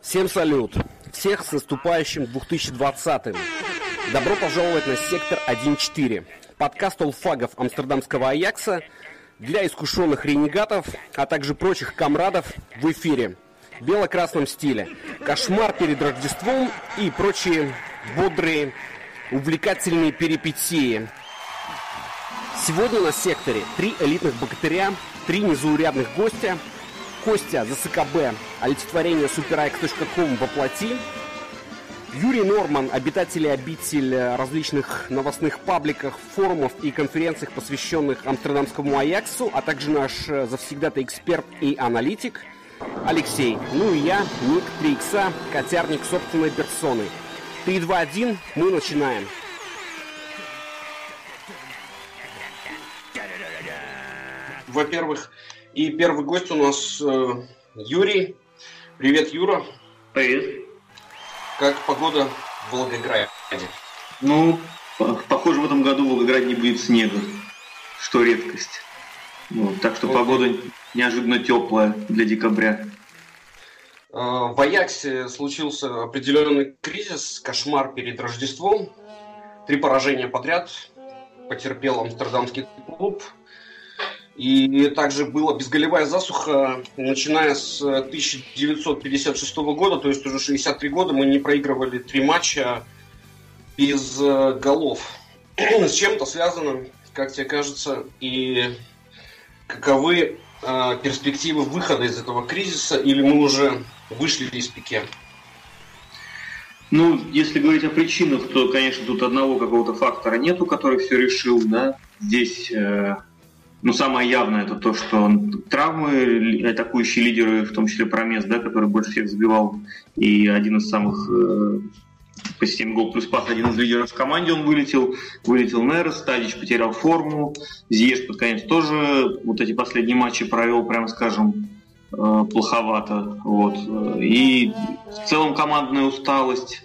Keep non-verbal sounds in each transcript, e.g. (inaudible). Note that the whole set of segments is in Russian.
Всем салют! Всех с наступающим 2020-м! Добро пожаловать на сектор 1.4, подкаст олфагов амстердамского Аякса для искушенных ренегатов, а также прочих комрадов в эфире в бело-красном стиле. Кошмар перед Рождеством и прочие бодрые, увлекательные перипетии. Сегодня на секторе три элитных богатыря, три незаурядных гостя. Костя за СКБ, олицетворение superix.com во плоти. Юрий Норман, обитатель и обитель различных новостных пабликов, форумов и конференциях, посвященных амстердамскому Аяксу, а также наш завсегдатый эксперт и аналитик Алексей. Ну и я, Ник 3 икса, котярник собственной персоны. 3, 2, 1, мы начинаем. Во-первых, и первый гость у нас э, Юрий. Привет, Юра. Привет. Как погода в Волгограде? Ну, похоже, в этом году в Волгограде не будет снега, что редкость. Вот, так что вот. погода неожиданно теплая для декабря. А, в Аяксе случился определенный кризис, кошмар перед Рождеством. Три поражения подряд потерпел амстердамский клуб. И также была безголевая засуха, начиная с 1956 года, то есть уже 63 года мы не проигрывали три матча без э, голов. (clears throat) С чем это связано, как тебе кажется, и каковы э, перспективы выхода из этого кризиса, или мы уже вышли из пике? Ну, если говорить о причинах, то, конечно, тут одного какого-то фактора нету, который все решил, да. Здесь э, ну, самое явное это то, что травмы, атакующие лидеры, в том числе Промес, да, который больше всех забивал, и один из самых э, по системе гол плюс пас, один из лидеров в команде, он вылетел, вылетел Нерес, Стадич потерял форму, Зиеш под конец тоже вот эти последние матчи провел, прямо скажем, э, плоховато, вот, и в целом командная усталость,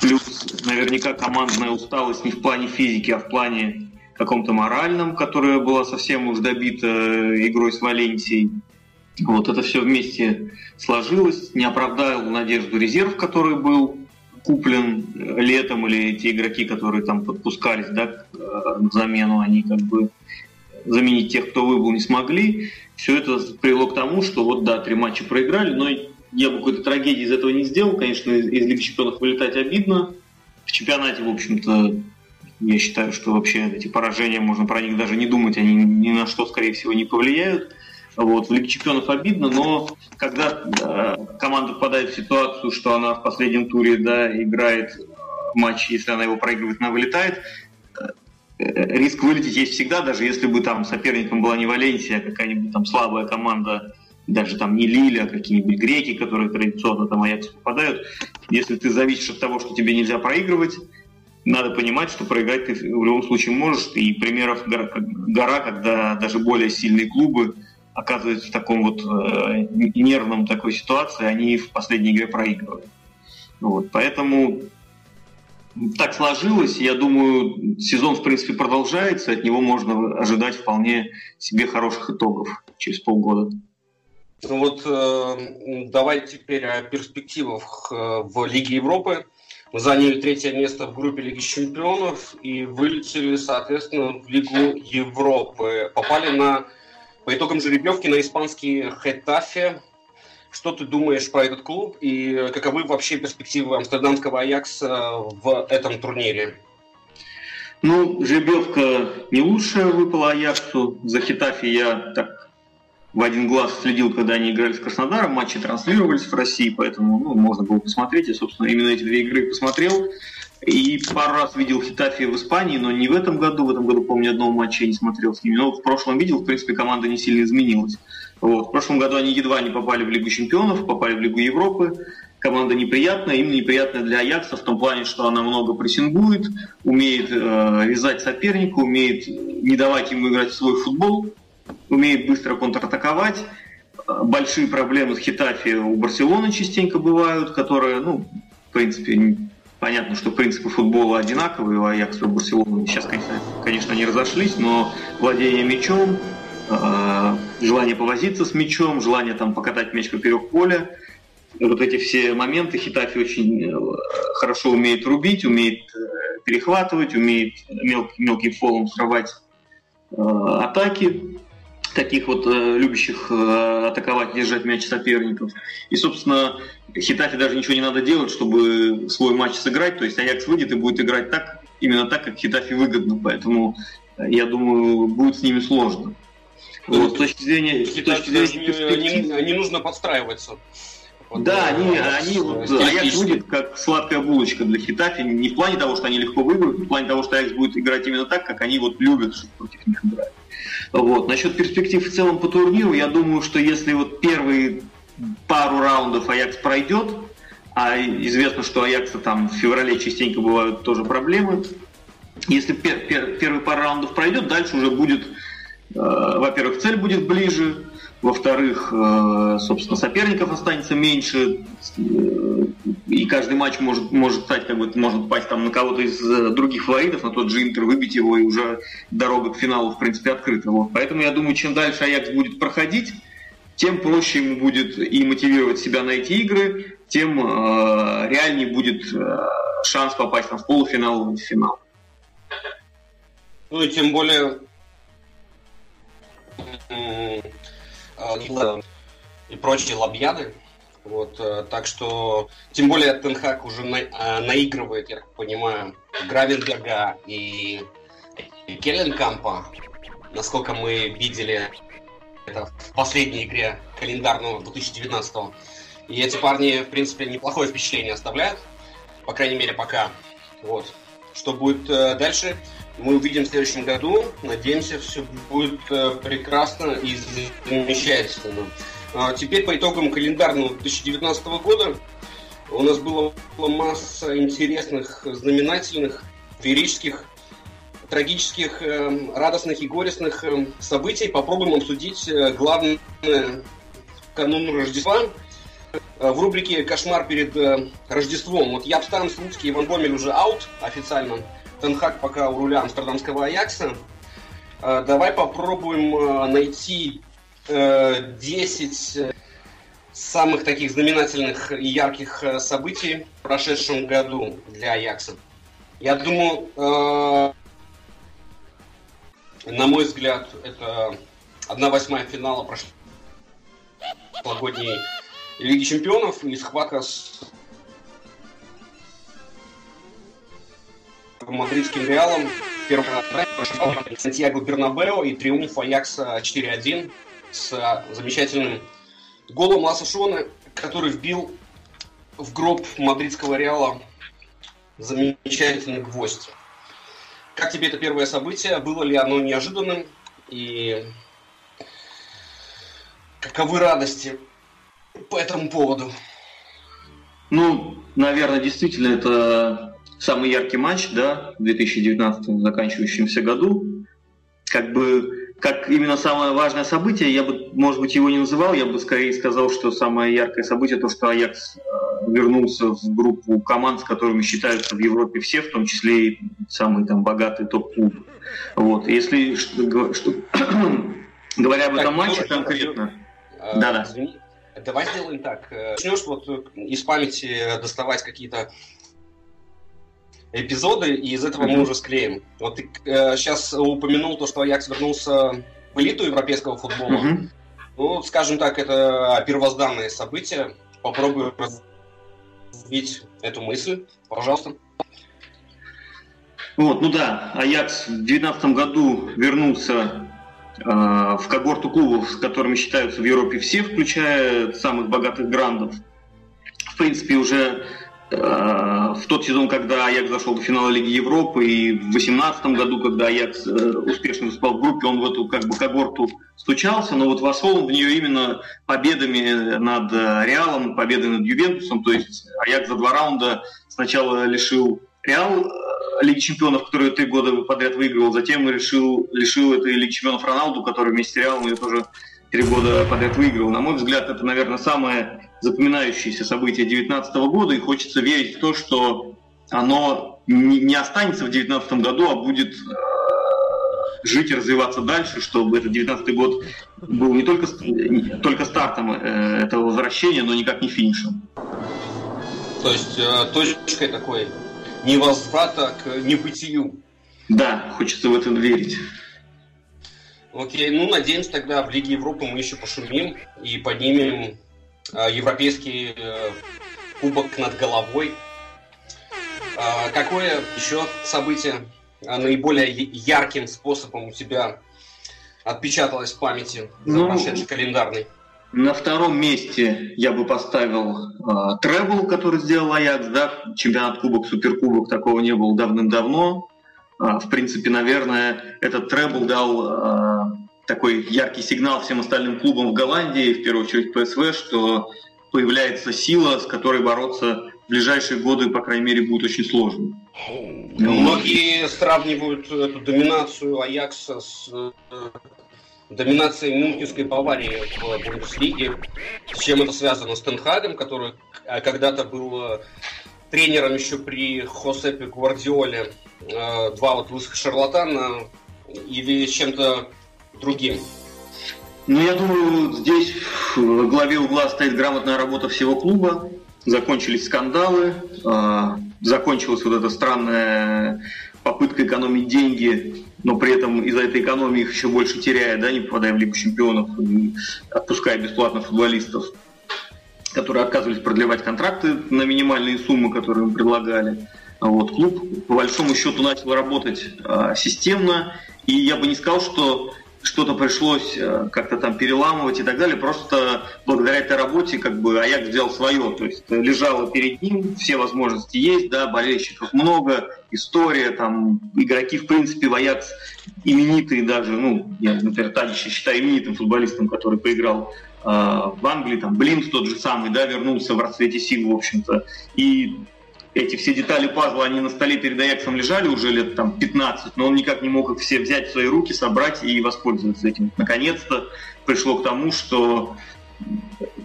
плюс наверняка командная усталость не в плане физики, а в плане каком-то моральном, которая была совсем уж добита э, игрой с Валенсией. Вот это все вместе сложилось, не оправдал надежду резерв, который был куплен э, летом, или те игроки, которые там подпускались да, э, на замену, они как бы заменить тех, кто выбыл, не смогли. Все это привело к тому, что вот да, три матча проиграли, но я бы какой-то трагедии из этого не сделал. Конечно, из, из Лиги Чемпионов вылетать обидно. В чемпионате, в общем-то, я считаю, что вообще эти поражения, можно про них даже не думать, они ни на что, скорее всего, не повлияют. Вот, в Лиге Чемпионов обидно, но когда э, команда попадает в ситуацию, что она в последнем туре да, играет матч, если она его проигрывает, она вылетает, э, риск вылететь есть всегда, даже если бы там соперником была не Валенсия, а какая-нибудь там слабая команда, даже там не Лиля, а какие-нибудь греки, которые традиционно там Аякс попадают. Если ты зависишь от того, что тебе нельзя проигрывать, надо понимать, что проиграть ты в любом случае можешь. И примеров гора, когда даже более сильные клубы оказываются в таком вот э, нервном такой ситуации, они в последней игре проигрывают. Вот, поэтому так сложилось. Я думаю, сезон, в принципе, продолжается. От него можно ожидать вполне себе хороших итогов через полгода. Ну вот э, давай теперь о перспективах э, в Лиге Европы. Мы заняли третье место в группе Лиги Чемпионов и вылетели, соответственно, в Лигу Европы. Попали на, по итогам жеребьевки на испанский Хетафе. Что ты думаешь про этот клуб и каковы вообще перспективы амстердамского Аякса в этом турнире? Ну, жеребьевка не лучшая выпала Аяксу. За Хетафе я так в один глаз следил, когда они играли с Краснодаром, матчи транслировались в России, поэтому ну, можно было посмотреть. Я, собственно, именно эти две игры посмотрел. И пару раз видел Хитафи в Испании, но не в этом году. В этом году, помню, одного матча я не смотрел с ними. Но в прошлом видел, в принципе, команда не сильно изменилась. Вот. В прошлом году они едва не попали в Лигу чемпионов, попали в Лигу Европы. Команда неприятная, именно неприятная для Аякса в том плане, что она много прессингует, умеет э, вязать соперника, умеет не давать ему играть в свой футбол умеет быстро контратаковать. Большие проблемы с Хитафи у Барселоны частенько бывают, которые, ну, в принципе, понятно, что принципы футбола одинаковые у Аякса и Барселоны. Сейчас, конечно, конечно, не разошлись, но владение мячом, э, желание повозиться с мячом, желание там покатать мяч поперек поля. Вот эти все моменты Хитафи очень э, хорошо умеет рубить, умеет э, перехватывать, умеет мел, мелким фолом срывать атаки таких вот э, любящих э, атаковать, держать мяч соперников. И, собственно, Хитафи даже ничего не надо делать, чтобы свой матч сыграть. То есть Аякс выйдет и будет играть так, именно так, как Хитафи выгодно. Поэтому, э, я думаю, будет с ними сложно. Вот, с точки зрения, с точки зрения не, не, не нужно подстраиваться. Вот, да, они, они вот, Аякс выйдет как сладкая булочка для Хитафи, не в плане того, что они легко выиграют, не в плане того, что Аякс будет играть именно так, как они вот любят, чтобы против них играть. Вот. Насчет перспектив в целом по турниру, я думаю, что если вот первые пару раундов Аякс пройдет, а известно, что Аякса там в феврале частенько бывают тоже проблемы, если пер, пер, первые пару раундов пройдет, дальше уже будет, э, во-первых, цель будет ближе, во-вторых, э, собственно, соперников останется меньше, э, и каждый матч может, может стать, как бы, может пасть там на кого-то из э, других фаворитов, на тот же Интер, выбить его, и уже дорога к финалу, в принципе, открыта. Вот. Поэтому я думаю, чем дальше Аякс будет проходить, тем проще ему будет и мотивировать себя на эти игры, тем э, реальнее будет э, шанс попасть там, в полуфинал или в финал. Ну и тем более и прочие лобьяды. Вот, э, так что, тем более, Тенхак уже на, э, наигрывает, я так понимаю, Гравенберга и, и Келленкампа. Насколько мы видели это в последней игре календарного 2019 -го. И эти парни, в принципе, неплохое впечатление оставляют. По крайней мере, пока. Вот. Что будет э, дальше, мы увидим в следующем году. Надеемся, все будет э, прекрасно и замечательно. А теперь по итогам календарного 2019 года у нас была масса интересных, знаменательных, феерических, трагических, э, радостных и горестных э, событий. Попробуем обсудить главное канун Рождества в рубрике «Кошмар перед Рождеством». Вот Япстан, Слуцкий и Иван Бомель уже аут официально. Тенхак пока у руля амстердамского Аякса. Давай попробуем найти 10 э, самых таких знаменательных и ярких э, событий в прошедшем году для Аякса. Я думаю, э, на мой взгляд, это одна восьмая финала прошлогодней Лиги Чемпионов и схватка с мадридским Реалом. Первый Сантьяго Бернабео и триумф Аякса 4-1 с замечательным голом Ласа Шона, который вбил в гроб мадридского Реала замечательный гвоздь. Как тебе это первое событие? Было ли оно неожиданным? И каковы радости по этому поводу? Ну, наверное, действительно, это самый яркий матч, да, в 2019 заканчивающемся году. Как бы как именно самое важное событие, я бы, может быть, его не называл, я бы скорее сказал, что самое яркое событие то, что Аякс э, вернулся в группу команд, с которыми считаются в Европе все, в том числе и самые там богатые топ-клубы. Вот. Если что, что, (coughs) говоря об этом матче конкретно... А, да-да. Давай сделаем так. Э, начнешь вот из памяти доставать какие-то эпизоды, и из этого мы уже склеим. Вот ты э, сейчас упомянул то, что Аякс вернулся в элиту европейского футбола. Mm-hmm. Ну, скажем так, это первозданное событие. Попробую развить эту мысль. Пожалуйста. Вот, ну да, Аякс в 2019 году вернулся э, в когорту клубов, с которыми считаются в Европе все, включая самых богатых грандов. В принципе, уже в тот сезон, когда Аякс зашел до финала Лиги Европы, и в 2018 году, когда Аякс э, успешно выступал в группе, он в эту как бы когорту стучался, но вот вошел он в нее именно победами над э, Реалом, победой над Ювентусом, то есть Аякс за два раунда сначала лишил Реал Лиги Чемпионов, который три года подряд выигрывал, затем решил, лишил этой Лиги Чемпионов Роналду, который вместе с Реалом ее тоже три года подряд выигрывал. На мой взгляд, это, наверное, самое запоминающееся событие 2019 года, и хочется верить в то, что оно не останется в 2019 году, а будет э, жить и развиваться дальше, чтобы этот 19 год был не только, только стартом э, этого возвращения, но никак не финишем. То есть э, точкой такой невозврата к небытию. Да, хочется в это верить. Окей, ну надеемся тогда в Лиге Европы мы еще пошумим и поднимем европейский э, кубок над головой. Э, какое еще событие э, наиболее ярким способом у тебя отпечаталось в памяти за ну, прошедший календарный? На втором месте я бы поставил э, Тревел, который сделал Аякс, да, чемпионат Кубок, Суперкубок, такого не было давным-давно. Э, в принципе, наверное, этот Тревел дал э, такой яркий сигнал всем остальным клубам в Голландии, в первую очередь ПСВ, что появляется сила, с которой бороться в ближайшие годы, по крайней мере, будет очень сложно. Многие сравнивают эту доминацию Аякса с доминацией Мюнхенской Баварии в Бундеслиге. С чем это связано? С Тенхагом, который а, когда-то был э, тренером еще при Хосепе Гвардиоле. Э, два вот лысых шарлатана или с чем-то другим? Ну, я думаю, здесь в главе угла стоит грамотная работа всего клуба. Закончились скандалы, э, закончилась вот эта странная попытка экономить деньги, но при этом из-за этой экономии их еще больше теряя, да, не попадая в Лигу чемпионов отпуская бесплатно футболистов, которые отказывались продлевать контракты на минимальные суммы, которые им предлагали. Вот, клуб по большому счету начал работать а, системно, и я бы не сказал, что что-то пришлось э, как-то там переламывать и так далее. Просто благодаря этой работе как бы Аякс взял свое. То есть лежало перед ним, все возможности есть, да, болельщиков много, история, там, игроки, в принципе, в Аякс именитые даже, ну, я, например, Тадича считаю именитым футболистом, который поиграл э, в Англии, там, Блинс тот же самый, да, вернулся в расцвете сил, в общем-то. И эти все детали пазла, они на столе перед Аяксом лежали уже лет там 15, но он никак не мог их все взять в свои руки, собрать и воспользоваться этим. Наконец-то пришло к тому, что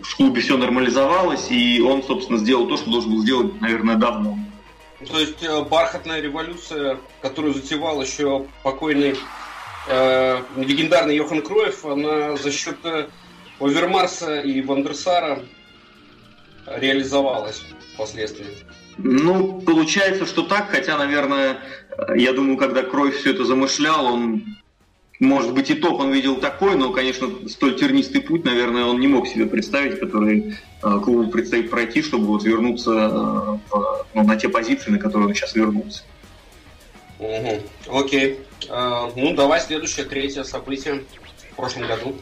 в клубе все нормализовалось, и он, собственно, сделал то, что должен был сделать, наверное, давно. То есть э, бархатная революция, которую затевал еще покойный э, легендарный Йохан Кроев, она за счет э, Овермарса и Вандерсара реализовалась впоследствии. Ну, получается, что так, хотя, наверное, я думаю, когда Кровь все это замышлял, он, может быть, итог он видел такой, но, конечно, столь тернистый путь, наверное, он не мог себе представить, который э, клубу предстоит пройти, чтобы вот вернуться э, в, ну, на те позиции, на которые он сейчас вернулся. Угу. Окей. А, ну, давай следующее, третье событие в прошлом году.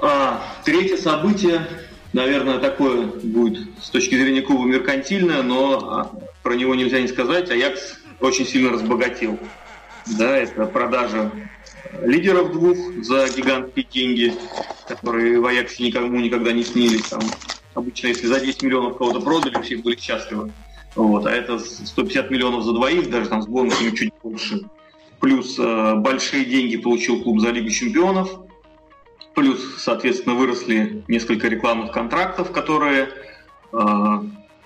А, третье событие наверное, такое будет с точки зрения клуба меркантильное, но а, про него нельзя не сказать. Аякс очень сильно разбогател. Да, это продажа лидеров двух за гигантские деньги, которые в Аяксе никому никогда не снились. Там, обычно, если за 10 миллионов кого-то продали, все были счастливы. Вот, а это 150 миллионов за двоих, даже там с бонусами чуть больше. Плюс э, большие деньги получил клуб за Лигу чемпионов – Плюс, соответственно, выросли несколько рекламных контрактов, которые а,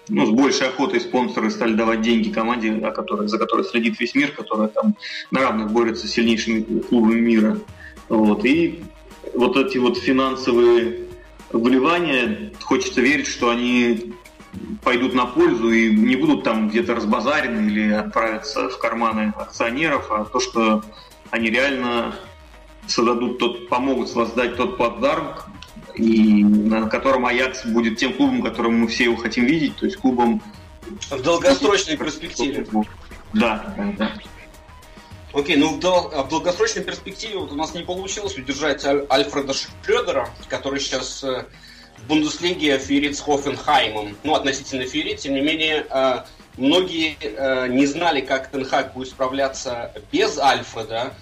ну, с большей охотой спонсоры стали давать деньги команде, о которой, за которой следит весь мир, которая там на равных борется с сильнейшими клубами мира. Вот. И вот эти вот финансовые вливания, хочется верить, что они пойдут на пользу и не будут там где-то разбазарены или отправятся в карманы акционеров, а то, что они реально создадут тот, помогут создать тот плацдарм, и на котором Аякс будет тем клубом, которым мы все его хотим видеть, то есть клубом... В долгосрочной перспективе. Да, да, да. Окей, ну в, дол- в долгосрочной перспективе вот у нас не получилось удержать Аль- Альфреда Шрёдера, который сейчас э, в Бундеслиге ферит с Хофенхаймом. Ну, относительно ферит, тем не менее, э, многие э, не знали, как Тенхак будет справляться без Альфреда.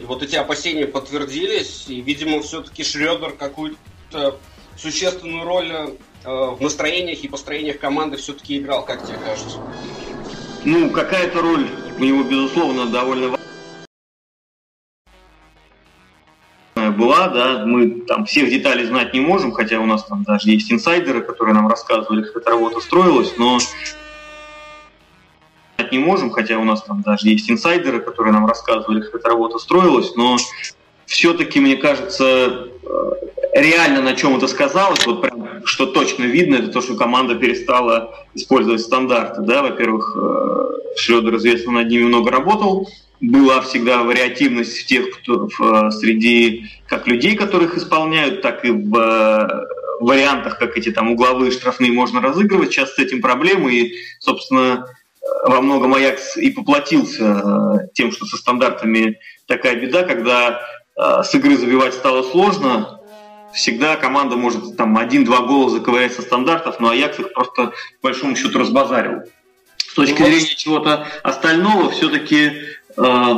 И вот эти опасения подтвердились, и, видимо, все-таки Шредер какую-то существенную роль э, в настроениях и построениях команды все-таки играл, как тебе кажется? Ну, какая-то роль у него, безусловно, довольно была, да, мы там всех деталей знать не можем, хотя у нас там даже есть инсайдеры, которые нам рассказывали, как эта работа строилась, но знать не можем, хотя у нас там даже есть инсайдеры, которые нам рассказывали, как эта работа строилась, но все-таки, мне кажется, э, реально на чем это сказалось, вот прям, что точно видно, это то, что команда перестала использовать стандарты. Да? Во-первых, э, Шредер, известно, над ними много работал, была всегда вариативность в тех, кто в, среди как людей, которых исполняют, так и в э, вариантах, как эти там угловые штрафные можно разыгрывать. Сейчас с этим проблемы, и, собственно, во многом Аякс и поплатился тем, что со стандартами такая беда, когда с игры забивать стало сложно, всегда команда может там один-два гола заковырять со стандартов, но Аякс их просто по большому счету разбазарил. С точки ну, зрения чего-то остального, все-таки э,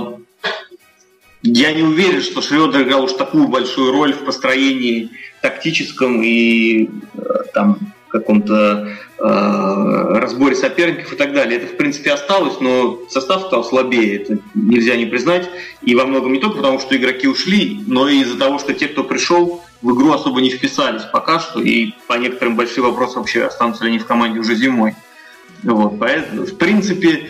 я не уверен, что Шредер играл уж такую большую роль в построении тактическом и э, там каком-то э, разборе соперников и так далее. Это, в принципе, осталось, но состав стал слабее. Это нельзя не признать. И во многом не только потому, что игроки ушли, но и из-за того, что те, кто пришел, в игру особо не вписались пока что, и по некоторым большие вопросы вообще останутся ли они в команде уже зимой. Вот, поэтому, в принципе,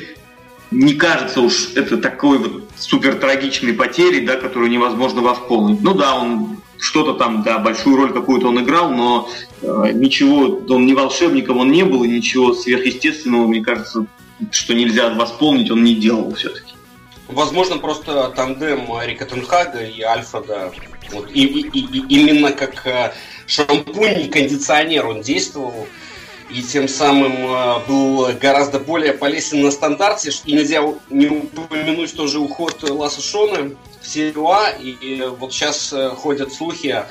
не кажется уж это такой вот супер трагичной потерей, да, которую невозможно восполнить. Ну да, он что-то там, да, большую роль какую-то он играл, но э, ничего, он не волшебником он не был, и ничего сверхъестественного, мне кажется, что нельзя восполнить, он не делал все-таки. Возможно, просто тандем Рика Тенхага и Альфреда вот, и, и, и, именно как э, шампунь, кондиционер он действовал и тем самым э, был гораздо более полезен на стандарте. И нельзя не упомянуть тоже уход Ласа Шона в серию А. И вот сейчас э, ходят слухи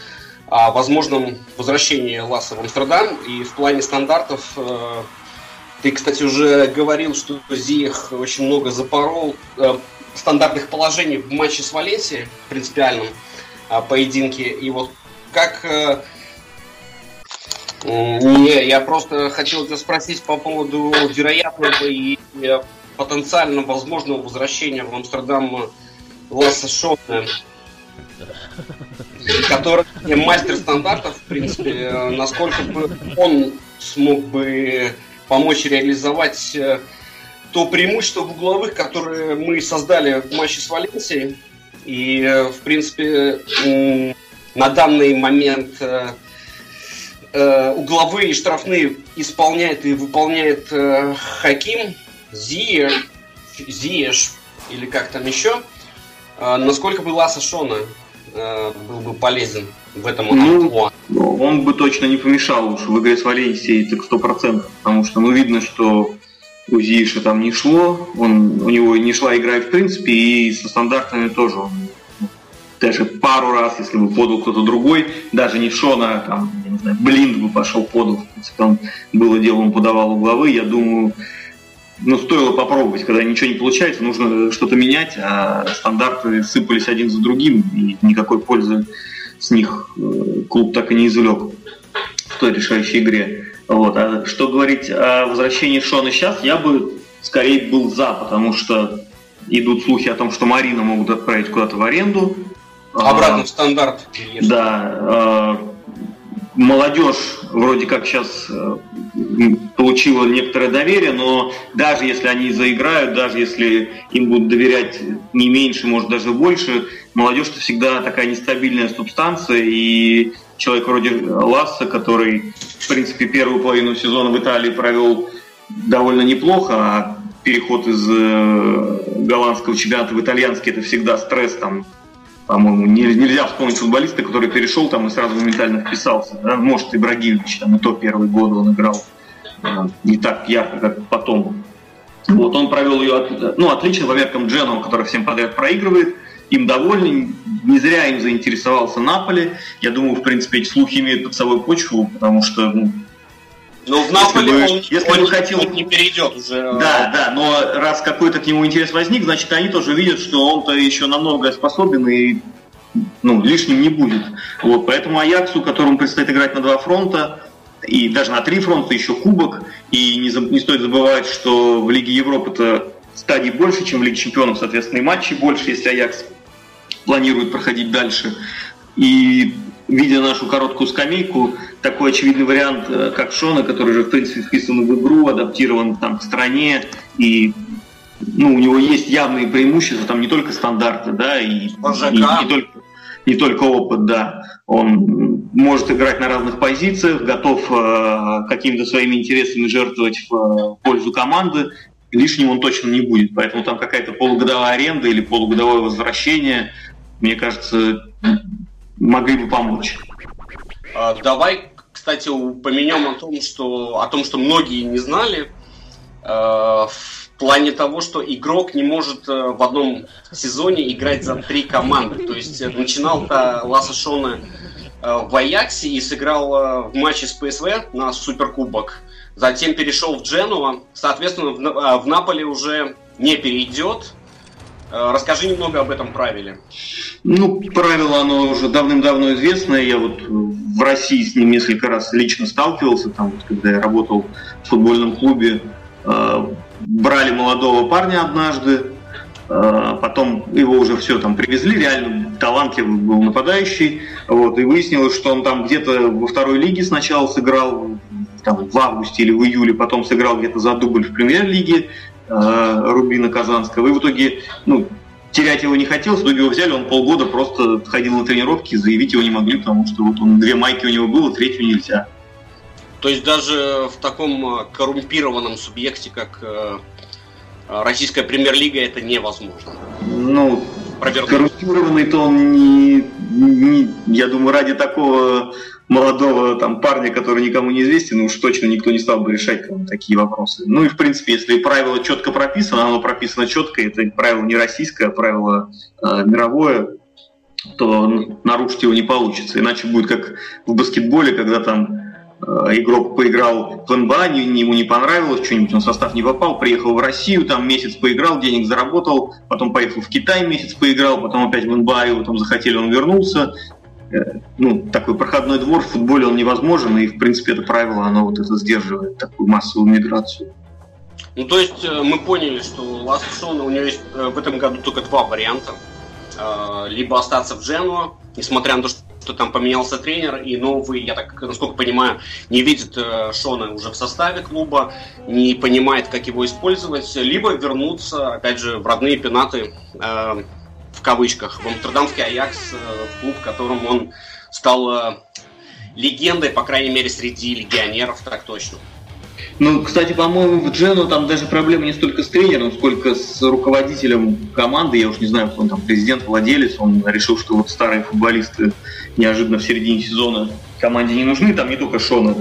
о возможном возвращении Ласа в Амстердам. И в плане стандартов ты, кстати, уже говорил, что Зиех очень много запорол стандартных положений в матче с Валенсией принципиальном поединке. И вот как не, я просто хотел тебя спросить по поводу вероятного и потенциально возможного возвращения в Амстердам Ласса Шона, который мастер стандартов, в принципе, насколько бы он смог бы помочь реализовать э, то преимущество в угловых, которое мы создали в матче с Валенсией. И, э, в принципе, на данный момент э, угловые и штрафные исполняет и выполняет э, Хаким, Зиеш, Зиеш или как там еще, э, насколько бы Ласа Шона э, был бы полезен в этом ну, Он бы точно не помешал уж в игре с Валенсией, так сто процентов, потому что ну, видно, что у Зиеша там не шло, он, у него не шла игра в принципе, и со стандартами тоже он даже пару раз, если бы подал кто-то другой, даже не Шона, а там, не знаю, Блинд бы пошел подал, принципе, он было дело, он подавал угловы, я думаю, ну, стоило попробовать, когда ничего не получается, нужно что-то менять, а стандарты сыпались один за другим, и никакой пользы с них э, клуб так и не извлек в той решающей игре. Вот. А что говорить о возвращении Шона сейчас, я бы скорее был за, потому что идут слухи о том, что Марина могут отправить куда-то в аренду, Обратно в стандарт. Да. А, молодежь вроде как сейчас э, получила некоторое доверие, но даже если они заиграют, даже если им будут доверять не меньше, может даже больше, молодежь это всегда такая нестабильная субстанция, и человек вроде Ласса, который, в принципе, первую половину сезона в Италии провел довольно неплохо, а переход из э, голландского чемпионата в итальянский это всегда стресс там по-моему, нельзя вспомнить футболиста, который перешел там и сразу моментально вписался. Да? Может, Ибрагимович, там и то первые годы он играл э, не так ярко, как потом. Вот он провел ее ну, отлично по меркам Дженова, который всем подряд проигрывает. Им довольны, не зря им заинтересовался Наполи. Я думаю, в принципе, эти слухи имеют под собой почву, потому что ну, но в Наполе если бы, он, если он, бы хотел... он не перейдет уже. Да, да, но раз какой-то к нему интерес возник, значит, они тоже видят, что он-то еще на многое способен и ну, лишним не будет. Вот, поэтому Аяксу, которому предстоит играть на два фронта, и даже на три фронта, еще кубок, и не, не стоит забывать, что в Лиге Европы это стадий больше, чем в Лиге Чемпионов, соответственно, и матчей больше, если Аякс планирует проходить дальше. И видя нашу короткую скамейку, такой очевидный вариант, э, как Шона, который же, в принципе, вписан в игру, адаптирован там к стране и ну, у него есть явные преимущества, там не только стандарты, да, и, и, и не только не только опыт, да. Он может играть на разных позициях, готов э, какими-то своими интересами жертвовать в э, пользу команды. Лишним он точно не будет. Поэтому там какая-то полугодовая аренда или полугодовое возвращение, мне кажется, могли бы помочь. А, давай, кстати, упомянем о том, что, о том, что многие не знали. Э, плане того, что игрок не может э, в одном сезоне играть за три команды. То есть э, начинал-то Ласа Шона э, в Аяксе и сыграл в матче с ПСВ на Суперкубок. Затем перешел в Дженуа. Соответственно, в Наполе уже не перейдет. Расскажи немного об этом правиле. Ну, правило, оно уже давным-давно известное. Я вот в России с ним несколько раз лично сталкивался, там, когда я работал в футбольном клубе брали молодого парня однажды, а, потом его уже все там привезли, реально талантливый был нападающий, вот, и выяснилось, что он там где-то во второй лиге сначала сыграл, там, в августе или в июле, потом сыграл где-то за дубль в премьер-лиге э, Рубина Казанского, и в итоге, ну, терять его не хотелось, итоге его взяли, он полгода просто ходил на тренировки, заявить его не могли, потому что вот он, две майки у него было, третью нельзя. То есть даже в таком э, коррумпированном субъекте, как э, э, российская премьер-лига, это невозможно. Ну, коррумпированный-то он не, не, я думаю, ради такого молодого там парня, который никому не известен, уж точно никто не стал бы решать там, такие вопросы. Ну и в принципе, если правило четко прописано, оно прописано четко, это правило не российское, а правило э, мировое, то нарушить его не получится. Иначе будет как в баскетболе, когда там Э, игрок поиграл в НБА, ему не понравилось, что-нибудь он в состав не попал, приехал в Россию, там месяц поиграл, денег заработал, потом поехал в Китай месяц поиграл, потом опять в НБА его там захотели, он вернулся. Э, ну, такой проходной двор в футболе он невозможен, и в принципе это правило, оно вот это сдерживает такую массовую миграцию. Ну, то есть э, мы поняли, что Шона, у него есть в этом году только два варианта. Либо остаться в Дженуа, несмотря на то, что там поменялся тренер, и новый, я так, насколько понимаю, не видит э, Шона уже в составе клуба, не понимает, как его использовать, либо вернуться, опять же, в родные пенаты, э, в кавычках, в Амстердамский Аякс, э, в клуб, в котором он стал э, легендой, по крайней мере, среди легионеров, так точно. Ну, кстати, по-моему, в Джену там даже проблема не столько с тренером, сколько с руководителем команды. Я уж не знаю, кто он там, президент, владелец. Он решил, что вот старые футболисты неожиданно в середине сезона команде не нужны. Там не только Шона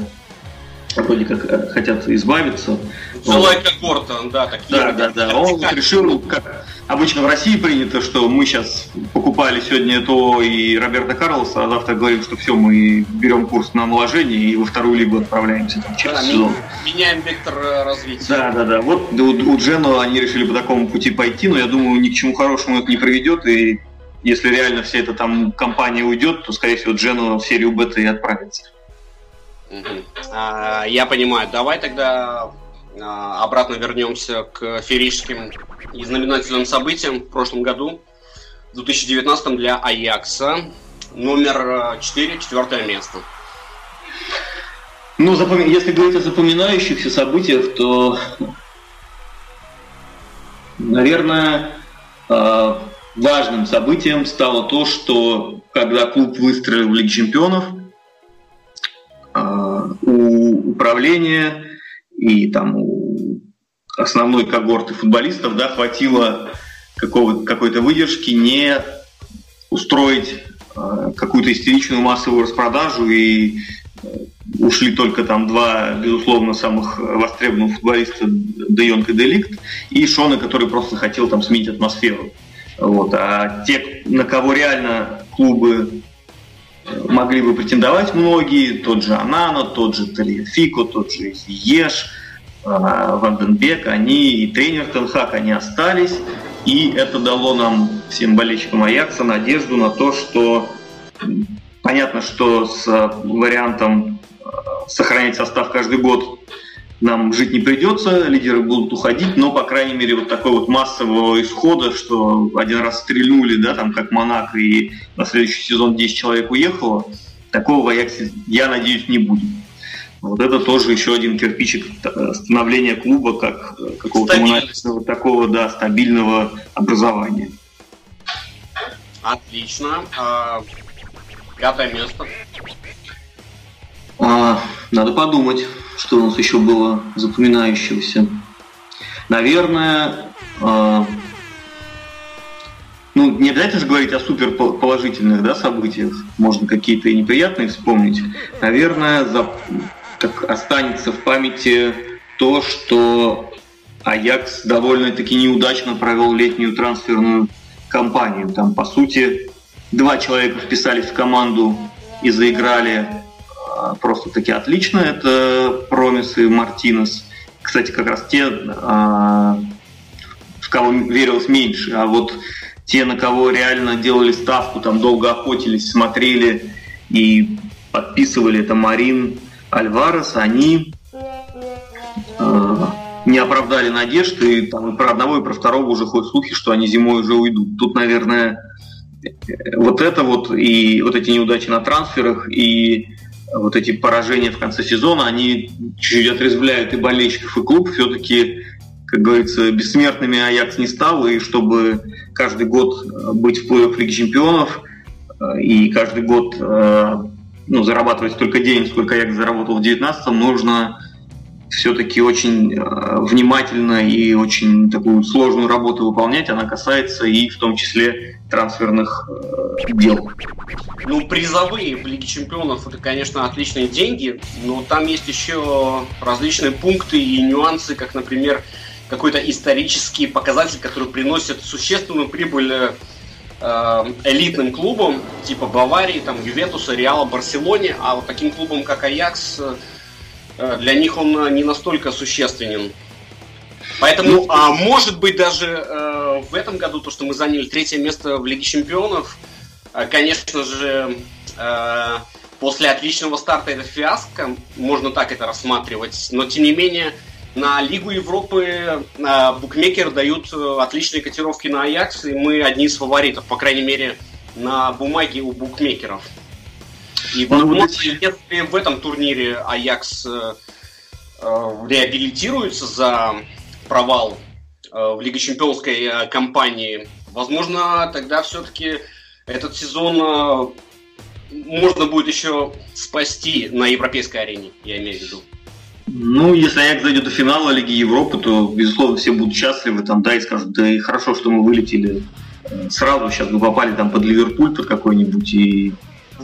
вроде как э, хотят избавиться. Целая когорта, да, такие. Да, да, да. Он вот решил, как обычно в России принято, что мы сейчас покупали сегодня то и Роберта Карлоса, а завтра говорим, что все, мы берем курс на омоложение и во вторую лигу отправляемся там, через да, сезон. Меняем вектор э, развития. Да, да, да. Вот у, у Джену они решили по такому пути пойти, но я думаю, ни к чему хорошему это не приведет, и если реально вся эта там компания уйдет, то, скорее всего, Джену в серию бета и отправится. А, я понимаю. Давай тогда обратно вернемся к ферическим и знаменательным событиям в прошлом году, в 2019 для Аякса. Номер 4, четвертое место. Ну, запом... если говорить о запоминающихся событиях, то, наверное, а, важным событием стало то, что когда клуб выстроил в Лиге Чемпионов – у управления и там у основной когорты футболистов да, хватило какой-то выдержки не устроить э, какую-то истеричную массовую распродажу и э, ушли только там два, безусловно, самых востребованных футболиста Де Йонг и Деликт, и Шона, который просто хотел там сменить атмосферу. Вот. А те, на кого реально клубы могли бы претендовать многие, тот же Анано, тот же Талиефико, тот же Еш, а, Ванденбек, они и тренер Тенхак, они остались, и это дало нам, всем болельщикам Аякса, надежду на то, что понятно, что с вариантом а, сохранять состав каждый год нам жить не придется, лидеры будут уходить, но, по крайней мере, вот такой вот массового исхода, что один раз стрельнули, да, там, как Монако, и на следующий сезон 10 человек уехало, такого в Аяксе, я надеюсь, не будет. Вот это тоже еще один кирпичик становления клуба как какого-то монолитного такого, да, стабильного образования. Отлично. А, пятое место. А, надо подумать, что у нас еще было запоминающегося. Наверное, а, ну, не обязательно же говорить о супер положительных да, событиях, можно какие-то и неприятные вспомнить. Наверное, за, как останется в памяти то, что Аякс довольно-таки неудачно провел летнюю трансферную кампанию. Там, по сути, два человека вписались в команду и заиграли просто-таки отлично. Это Промис и Мартинес. Кстати, как раз те, а, в кого верилось меньше. А вот те, на кого реально делали ставку, там долго охотились, смотрели и подписывали, это Марин, Альварес, они э, не оправдали надежды, и там и про одного, и про второго уже ходят слухи, что они зимой уже уйдут. Тут, наверное, вот это вот, и вот эти неудачи на трансферах, и вот эти поражения в конце сезона, они чуть-чуть отрезвляют и болельщиков, и клуб. Все-таки как говорится, бессмертными Аякс не стал, и чтобы каждый год э, быть в плей-офф Лиги Чемпионов э, и каждый год э, ну, зарабатывать столько денег, сколько Аякс заработал в 19 нужно все-таки очень внимательно и очень такую сложную работу выполнять. Она касается и в том числе трансферных дел. Ну, призовые в Лиге Чемпионов это, конечно, отличные деньги, но там есть еще различные пункты и нюансы, как, например, какой-то исторический показатель, который приносит существенную прибыль э, элитным клубам, типа Баварии, там, Ювентуса, Реала, Барселоне, а вот таким клубам, как Аякс, э, для них он не настолько существенен. Поэтому, ну, а может быть, даже э, в этом году то, что мы заняли третье место в Лиге Чемпионов, э, конечно же, э, после отличного старта это фиаско, можно так это рассматривать, но тем не менее на Лигу Европы э, букмекеры дают э, отличные котировки на Аякс, и мы одни из фаворитов, по крайней мере, на бумаге у букмекеров. И ну, возможно, если в этом турнире Аякс э, реабилитируется за провал в Лиге Чемпионской кампании, возможно, тогда все-таки этот сезон можно будет еще спасти на европейской арене, я имею в виду. Ну, если Аякс зайдет до финала Лиги Европы, то, безусловно, все будут счастливы, там, да, и скажут, да и хорошо, что мы вылетели э, сразу, сейчас бы попали там под Ливерпуль, под какой-нибудь, и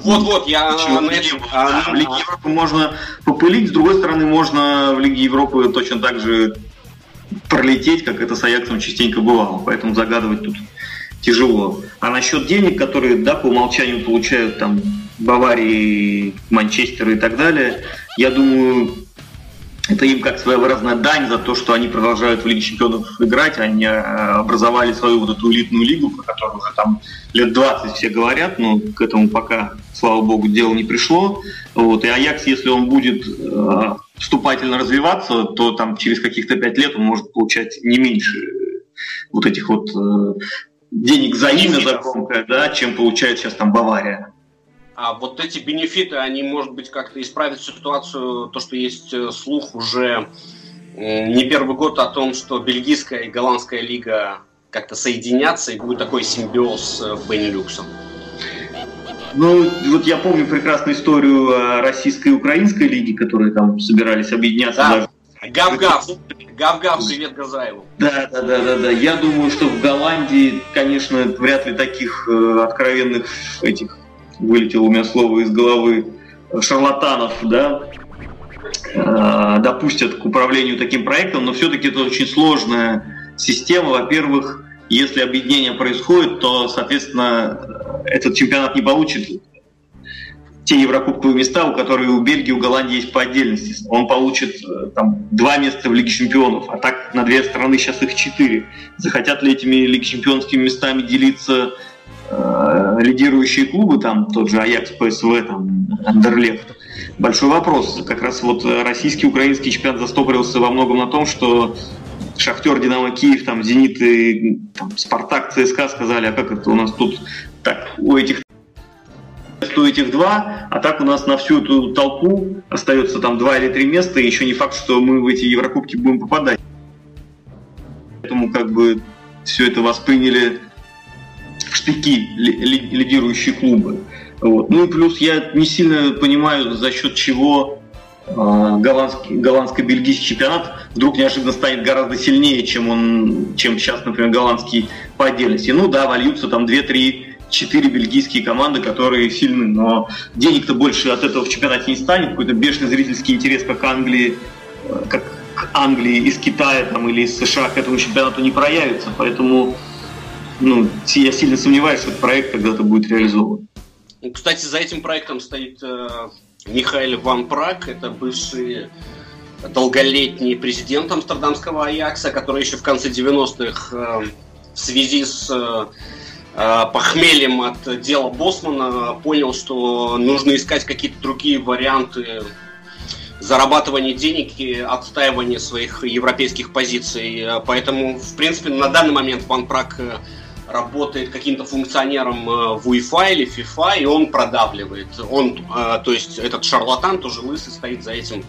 вот-вот, я на этом... А, в Лиге Европы можно попылить, с другой стороны, можно в Лиге Европы точно так же пролететь, как это с Аяксом частенько бывало, поэтому загадывать тут тяжело. А насчет денег, которые, да, по умолчанию получают там Баварии, Манчестер и так далее, я думаю, это им как своеобразная дань за то, что они продолжают в Лиге Чемпионов играть, они э, образовали свою вот эту элитную лигу, про которую уже там лет 20 все говорят, но к этому пока, слава богу, дело не пришло. Вот. И Аякс, если он будет э, вступательно развиваться, то там через каких-то пять лет он может получать не меньше вот этих вот э, денег за имя за громкое, да, чем получает сейчас там Бавария. А вот эти бенефиты, они, может быть, как-то исправят ситуацию, то, что есть э, слух уже не первый год о том, что бельгийская и голландская лига как-то соединятся, и будет такой симбиоз с э, Бенилюксом. Ну, вот я помню прекрасную историю российской и украинской лиги, которые там собирались объединяться. Да. Даже... Гав-гав. Гав-гав, привет Газаеву. Да, да, да, да, да. Я думаю, что в Голландии, конечно, вряд ли таких э, откровенных этих вылетело у меня слово из головы, шарлатанов, да, э, допустят к управлению таким проектом, но все-таки это очень сложная система. Во-первых, если объединение происходит, то, соответственно, этот чемпионат не получит те еврокубковые места, у которых у Бельгии, у Голландии есть по отдельности. Он получит э, там два места в Лиге чемпионов, а так на две страны сейчас их четыре. Захотят ли этими Лиги чемпионскими местами делиться э, лидирующие клубы, там тот же Аякс, ПСВ, там Андерлехт. Большой вопрос. Как раз вот российский, украинский чемпионат застопорился во многом на том, что Шахтер, Динамо Киев, там Зенит и там, Спартак, ЦСКА сказали, а как это у нас тут так, у этих у этих два, а так у нас на всю эту толпу остается там два или три места, и еще не факт, что мы в эти Еврокубки будем попадать. Поэтому как бы все это восприняли штыки лидирующие клубы. Вот. Ну и плюс я не сильно понимаю, за счет чего а, голландский, голландско-бельгийский чемпионат вдруг неожиданно станет гораздо сильнее, чем он, чем сейчас, например, голландский по отдельности. Ну да, вольются там 2-3 четыре бельгийские команды, которые сильны, но денег-то больше от этого в чемпионате не станет, какой-то бешеный зрительский интерес, как Англии, э, как к Англии из Китая там, или из США к этому чемпионату не проявится, поэтому ну, я сильно сомневаюсь, что этот проект когда-то будет реализован. Ну, кстати, за этим проектом стоит э, Михаил Ван Прак, это бывший долголетний президент амстердамского Аякса, который еще в конце 90-х э, в связи с э, э, похмельем от дела Босмана понял, что нужно искать какие-то другие варианты зарабатывания денег и отстаивания своих европейских позиций. Поэтому, в принципе, на данный момент Ван Прак э, работает каким-то функционером э, в УЕФА или ФИФА, и он продавливает. Он, э, то есть этот шарлатан тоже лысый стоит за этим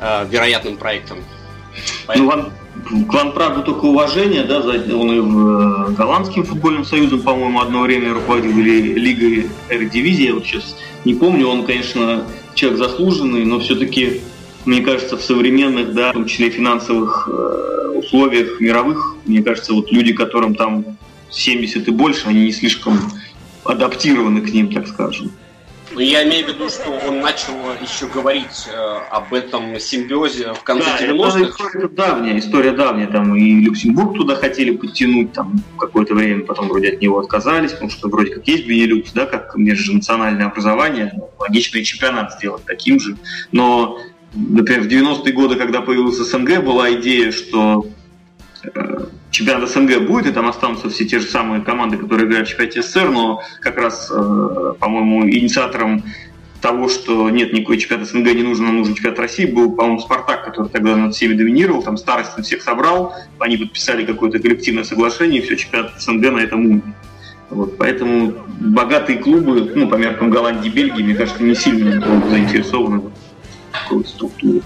э, вероятным проектом. Поэтому... Ну, Ван, к Ван Праду только уважение, да, он и в голландским футбольным союзом, по-моему, одно время руководил или лигой Эрдивизии, я вот сейчас не помню, он, конечно, человек заслуженный, но все-таки, мне кажется, в современных, да, в том числе финансовых условиях мировых, мне кажется, вот люди, которым там 70 и больше, они не слишком адаптированы к ним, так скажем. Ну, я имею в виду, что он начал еще говорить э, об этом симбиозе в конце да, 90-х. Это история давняя, история давняя. Там и Люксембург туда хотели подтянуть там какое-то время, потом вроде от него отказались, потому что вроде как есть Бенилюкс, да, как межнациональное образование, логично и чемпионат сделать таким же. Но, например, в 90-е годы, когда появился СНГ, была идея, что э, чемпионат СНГ будет, и там останутся все те же самые команды, которые играют в чемпионате СССР, но как раз, э, по-моему, инициатором того, что нет, никакой чемпионат СНГ не нужен, нам нужен чемпионат России, был, по-моему, Спартак, который тогда над всеми доминировал, там старость всех собрал, они подписали какое-то коллективное соглашение, и все, чемпионат СНГ на этом умер. Вот, поэтому богатые клубы, ну, по меркам Голландии и Бельгии, мне кажется, не сильно заинтересованы в такой структуре.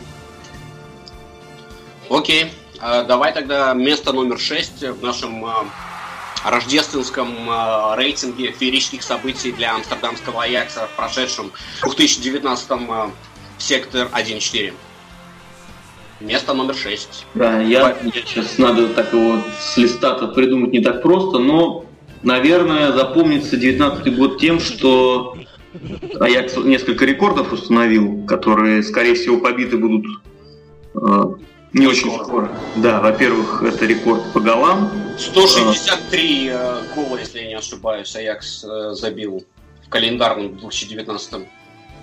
Окей. Okay. А, давай тогда место номер 6 в нашем а, рождественском а, рейтинге феерических событий для амстердамского Аякса в прошедшем 2019 в сектор 1.4. Место номер 6. Да, я, я сейчас надо так его с листа придумать не так просто, но, наверное, запомнится 19 год тем, что Аякс несколько рекордов установил, которые, скорее всего, побиты будут не очень скоро. Да, во-первых, это рекорд по голам. 163 э, гола, если я не ошибаюсь, Аякс э, забил в календарном 2019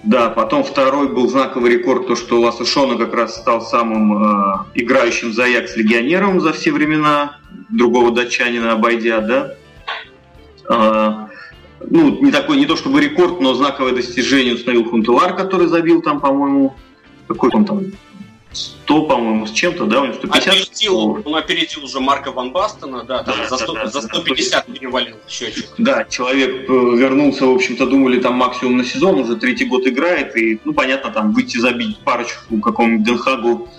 да, потом второй был знаковый рекорд, то, что Ласса Шона как раз стал самым э, играющим за Аякс легионером за все времена, другого датчанина обойдя, да. Э, ну, не такой, не то чтобы рекорд, но знаковое достижение установил Фунтелар, который забил там, по-моему, какой он там, 100, по-моему, с чем-то, да, у него 150. Опередил, он опередил уже Марка Ван Бастона, да, да, за, 100, да, за 150 да, перевалил счетчик. Да, человек э, вернулся, в общем-то, думали там максимум на сезон, уже третий год играет, и, ну, понятно, там выйти забить парочку какому-нибудь Денхагу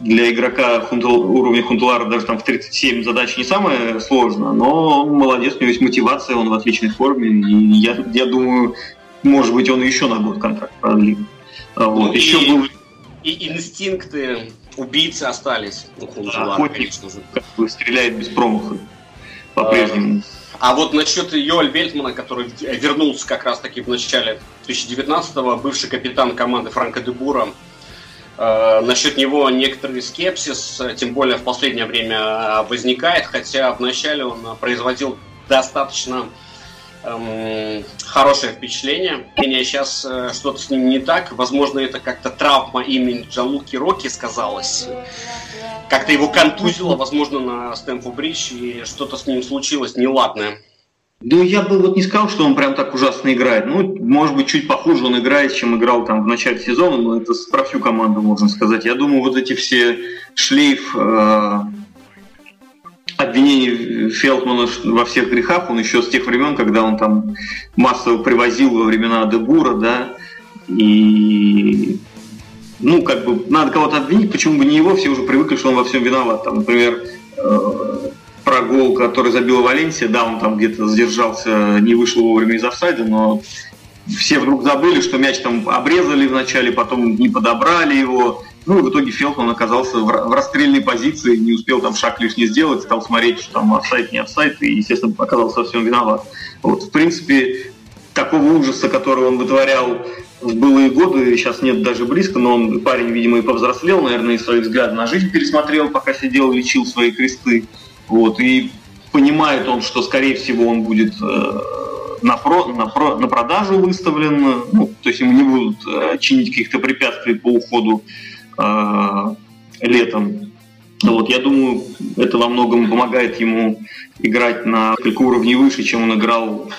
для игрока хунтел, уровня Хунтулара даже там в 37 задач не самое сложно, но он молодец, у него есть мотивация, он в отличной форме, и я, я думаю, может быть, он еще на год контракт продлит. Вот. Ну, еще и... был и инстинкты убийцы остались у Хунзулара, да, конечно же. Как бы стреляет без промаха по-прежнему. А, а вот насчет Йоэль Вельтмана, который вернулся как раз-таки в начале 2019-го, бывший капитан команды Франка Дебура, э, насчет него некоторый скепсис, тем более в последнее время возникает, хотя вначале он производил достаточно эм, хорошее впечатление. У меня сейчас э, что-то с ним не так. Возможно, это как-то травма имени Джалуки Рокки сказалась. Как-то его контузило, возможно, на Стэнфорд Бридж, и что-то с ним случилось неладное. Ну, я бы вот не сказал, что он прям так ужасно играет. Ну, может быть, чуть похуже он играет, чем играл там в начале сезона, но это про всю команду можно сказать. Я думаю, вот эти все шлейф э, обвинений Фелтмана во всех грехах, он еще с тех времен, когда он там массово привозил во времена Дебура, да, и ну, как бы, надо кого-то обвинить, почему бы не его, все уже привыкли, что он во всем виноват. Там, например, э, про гол, который забил Валенсия, да, он там где-то задержался, не вышел вовремя из офсайда, но все вдруг забыли, что мяч там обрезали вначале, потом не подобрали его. Ну и в итоге Фелтман оказался в, расстрельной позиции, не успел там шаг лишний сделать, стал смотреть, что там офсайд, не офсайд, и, естественно, оказался во всем виноват. Вот, в принципе, такого ужаса, который он вытворял в былые годы, сейчас нет даже близко, но он, парень, видимо, и повзрослел, наверное, и свои взгляды на жизнь пересмотрел, пока сидел, лечил свои кресты. Вот, и понимает он, что, скорее всего, он будет э, на, про, на, про, на продажу выставлен, ну, то есть ему не будут э, чинить каких-то препятствий по уходу э, летом. Вот, я думаю, это во многом помогает ему играть на несколько уровней выше, чем он играл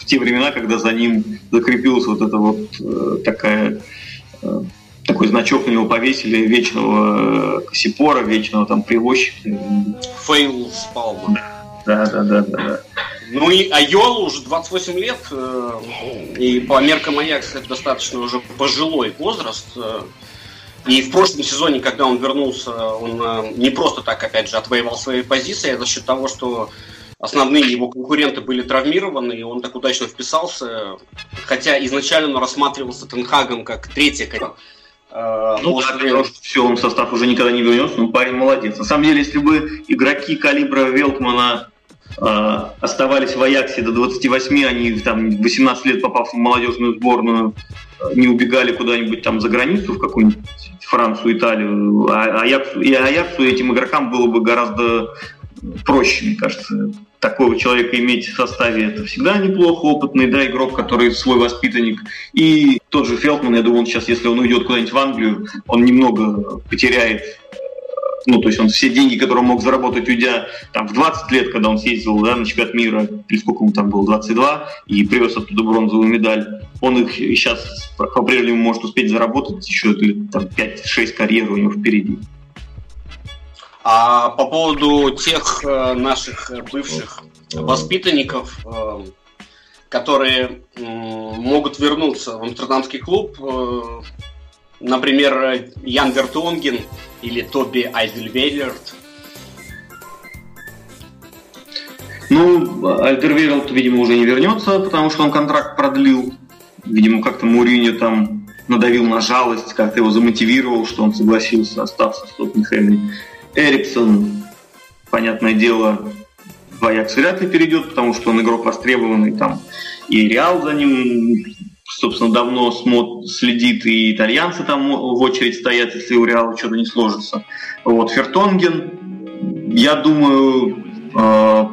в те времена, когда за ним закрепилась вот эта вот э, такая э, такой значок на него повесили вечного э, Кассипора, вечного там привозчика. Фейл Спалма. Да, да, да, да, да. Ну и Айол уже 28 лет, и по меркам Аякса это достаточно уже пожилой возраст. И в прошлом сезоне, когда он вернулся, он не просто так, опять же, отвоевал свои позиции, а за счет того, что основные его конкуренты были травмированы, и он так удачно вписался. Хотя изначально он рассматривался Тенхагом как третья э, ну после... да, потому что все, он в состав уже никогда не вернется, но парень молодец. На самом деле, если бы игроки калибра Велтмана э, оставались в Аяксе до 28, они там 18 лет попав в молодежную сборную, э, не убегали куда-нибудь там за границу, в какую-нибудь Францию, Италию, а Аяксу, и Аяксу этим игрокам было бы гораздо проще, мне кажется такого человека иметь в составе, это всегда неплохо, опытный, да, игрок, который свой воспитанник. И тот же Фелтман, я думаю, он сейчас, если он уйдет куда-нибудь в Англию, он немного потеряет ну, то есть он все деньги, которые он мог заработать, уйдя там в 20 лет, когда он съездил да, на чемпионат мира, или сколько ему там было, 22, и привез оттуда бронзовую медаль, он их сейчас по-прежнему может успеть заработать еще там, 5-6 карьер у него впереди. А по поводу тех э, наших бывших воспитанников, э, которые могут вернуться в амстердамский клуб, э, например, Ян Вертонген или Тоби Айдельвейлерт. Ну, Альдервейлд, видимо, уже не вернется, потому что он контракт продлил. Видимо, как-то Муриньо там надавил на жалость, как-то его замотивировал, что он согласился остаться в Тоттенхэме. Эриксон, понятное дело, в Аякс вряд ли перейдет, потому что он игрок востребованный, там и Реал за ним, собственно, давно смотр, следит, и итальянцы там в очередь стоят, если у Реала что-то не сложится. Вот, Фертонген, я думаю, э,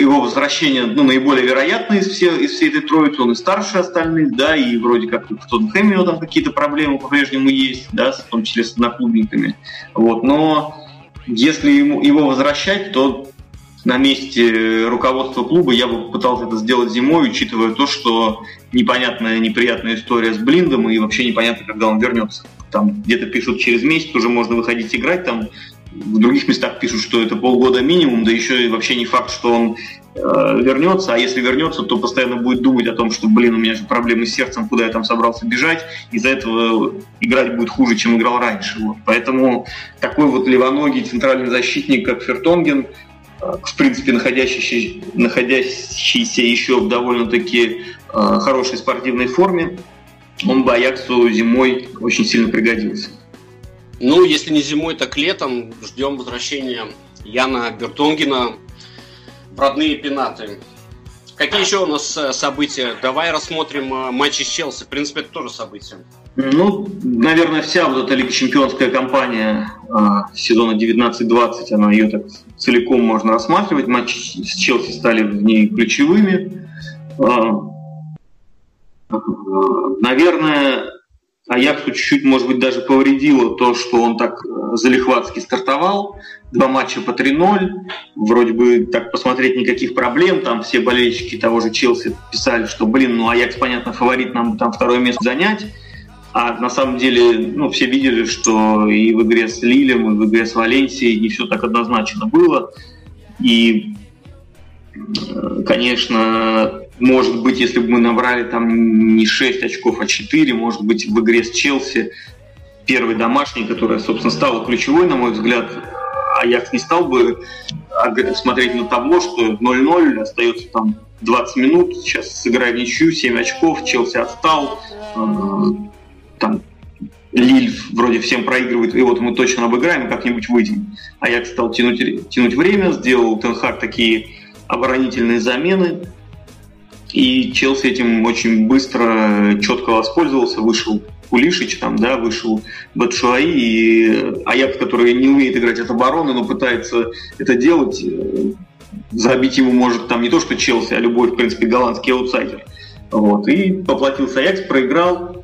его возвращение ну, наиболее вероятно из, все, из всей этой троицы, он и старше остальных, да, и вроде как в Тоттенхэме у него там какие-то проблемы по-прежнему есть, да, в том числе с одноклубниками. Вот, но если ему, его возвращать, то на месте руководства клуба я бы попытался это сделать зимой, учитывая то, что непонятная, неприятная история с Блиндом и вообще непонятно, когда он вернется. Там где-то пишут через месяц уже можно выходить играть, там в других местах пишут, что это полгода минимум, да еще и вообще не факт, что он Э, вернется, а если вернется, то постоянно будет думать о том, что, блин, у меня же проблемы с сердцем, куда я там собрался бежать, из-за этого играть будет хуже, чем играл раньше. Вот. Поэтому такой вот левоногий центральный защитник, как Фертонген, э, в принципе, находящийся, находящийся еще в довольно-таки э, хорошей спортивной форме, он бы Аяксу зимой очень сильно пригодился. Ну, если не зимой, так летом ждем возвращения Яна Бертонгена родные пенаты. Какие еще у нас э, события? Давай рассмотрим э, матчи с Челси. В принципе, это тоже событие. Ну, наверное, вся вот эта Лига Чемпионская кампания а, сезона 19-20, она ее так целиком можно рассматривать. Матчи с Челси стали в ней ключевыми. А, наверное, Аяксу чуть-чуть, может быть, даже повредило то, что он так э, залихватски стартовал. Два матча по 3-0. Вроде бы, так посмотреть, никаких проблем. Там все болельщики того же Челси писали, что, блин, ну Аякс, понятно, фаворит нам там второе место занять. А на самом деле, ну, все видели, что и в игре с Лилем, и в игре с Валенсией не все так однозначно было. И, э, конечно, может быть, если бы мы набрали там не 6 очков, а 4, может быть, в игре с Челси первый домашний, которая, собственно, стала ключевой, на мой взгляд, Аякс не стал бы смотреть на табло, что 0-0, остается там 20 минут, сейчас сыграем ничью, 7 очков, Челси отстал, э, там Лиль вроде всем проигрывает, и вот мы точно обыграем как-нибудь выйдем. А я стал тянуть, тянуть время, сделал Тенхак такие оборонительные замены, и Челси этим очень быстро, четко воспользовался, вышел Кулишич, там, да, вышел Батшуаи, и Аякс, который не умеет играть от обороны, но пытается это делать, э, забить ему может там не то, что Челси, а любой, в принципе, голландский аутсайдер. Вот. И поплатился Аякс, проиграл.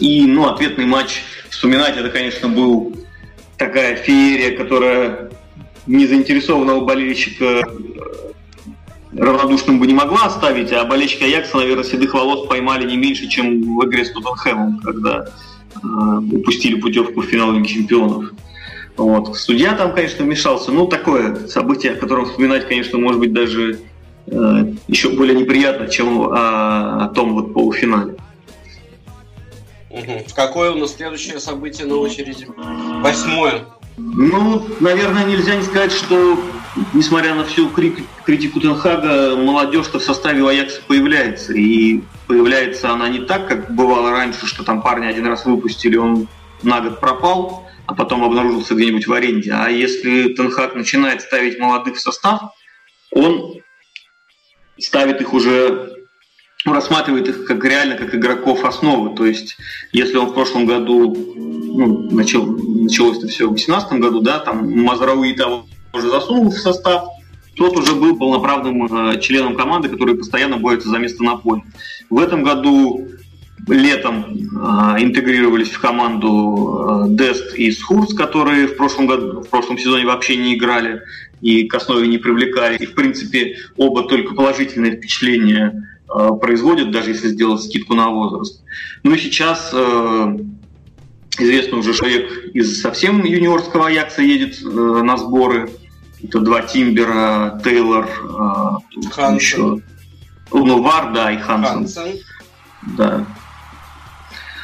И, ну, ответный матч вспоминать, это, конечно, был такая феерия, которая не заинтересованного болельщика э, равнодушным бы не могла оставить, а болельщики Аякса, наверное, седых волос поймали не меньше, чем в игре с Тоттенхэмом, когда э, упустили путевку в финал Лиги Чемпионов. Вот. Судья там, конечно, вмешался. Ну, такое событие, о котором вспоминать, конечно, может быть даже э, еще более неприятно, чем о, о том вот полуфинале. Какое у нас следующее событие на очереди? Восьмое. Ну, наверное, нельзя не сказать, что, несмотря на всю критику Тенхага, молодежь-то в составе Аякса появляется. И появляется она не так, как бывало раньше, что там парни один раз выпустили, он на год пропал, а потом обнаружился где-нибудь в аренде. А если Тенхаг начинает ставить молодых в состав, он ставит их уже рассматривает их как реально как игроков основы. То есть, если он в прошлом году, ну, начал, началось это все в 2018 году, да, там Мазрауи того уже засунул в состав, тот уже был полноправным э, членом команды, который постоянно борется за место на поле. В этом году летом э, интегрировались в команду э, Дест и Схурс, которые в прошлом, году, в прошлом сезоне вообще не играли и к основе не привлекали. И, в принципе, оба только положительные впечатления производят, даже если сделать скидку на возраст. Ну и сейчас э, известно уже человек из совсем юниорского Аякса едет э, на сборы. Это два Тимбера, Тейлор, Хансен. еще ну, Вар, да, и Хансен. Хансен. Да.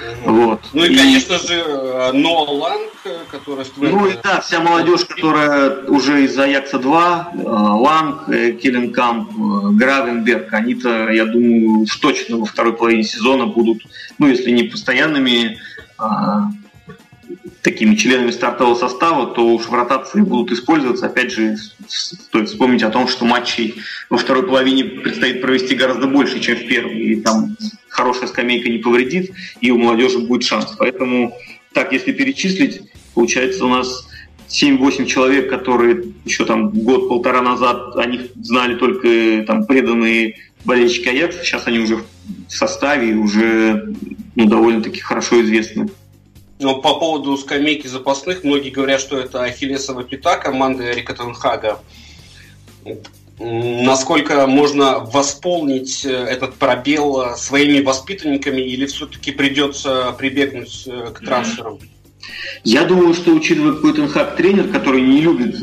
Угу. Вот. Ну и, и, конечно же, Ноа Ланг, который стоит... Ну и да, вся молодежь, которая уже из Аякса 2, э, Ланг, э, Келленкамп, э, Гравенберг, они-то, я думаю, уж точно во второй половине сезона будут, ну если не постоянными а, такими членами стартового состава, то уж в ротации будут использоваться. Опять же, стоит вспомнить о том, что матчей во второй половине предстоит провести гораздо больше, чем в первой. И там хорошая скамейка не повредит, и у молодежи будет шанс. Поэтому так, если перечислить, получается у нас 7-8 человек, которые еще там год-полтора назад о них знали только там преданные болельщики Аякса, сейчас они уже в составе и уже ну, довольно-таки хорошо известны. Но по поводу скамейки запасных, многие говорят, что это ахиллесова пята команды Эрика Тенхага. Насколько можно восполнить э, этот пробел э, своими воспитанниками или все-таки придется прибегнуть э, к трансферам? Я думаю, что учитывая какой Тенхаг тренер, который не любит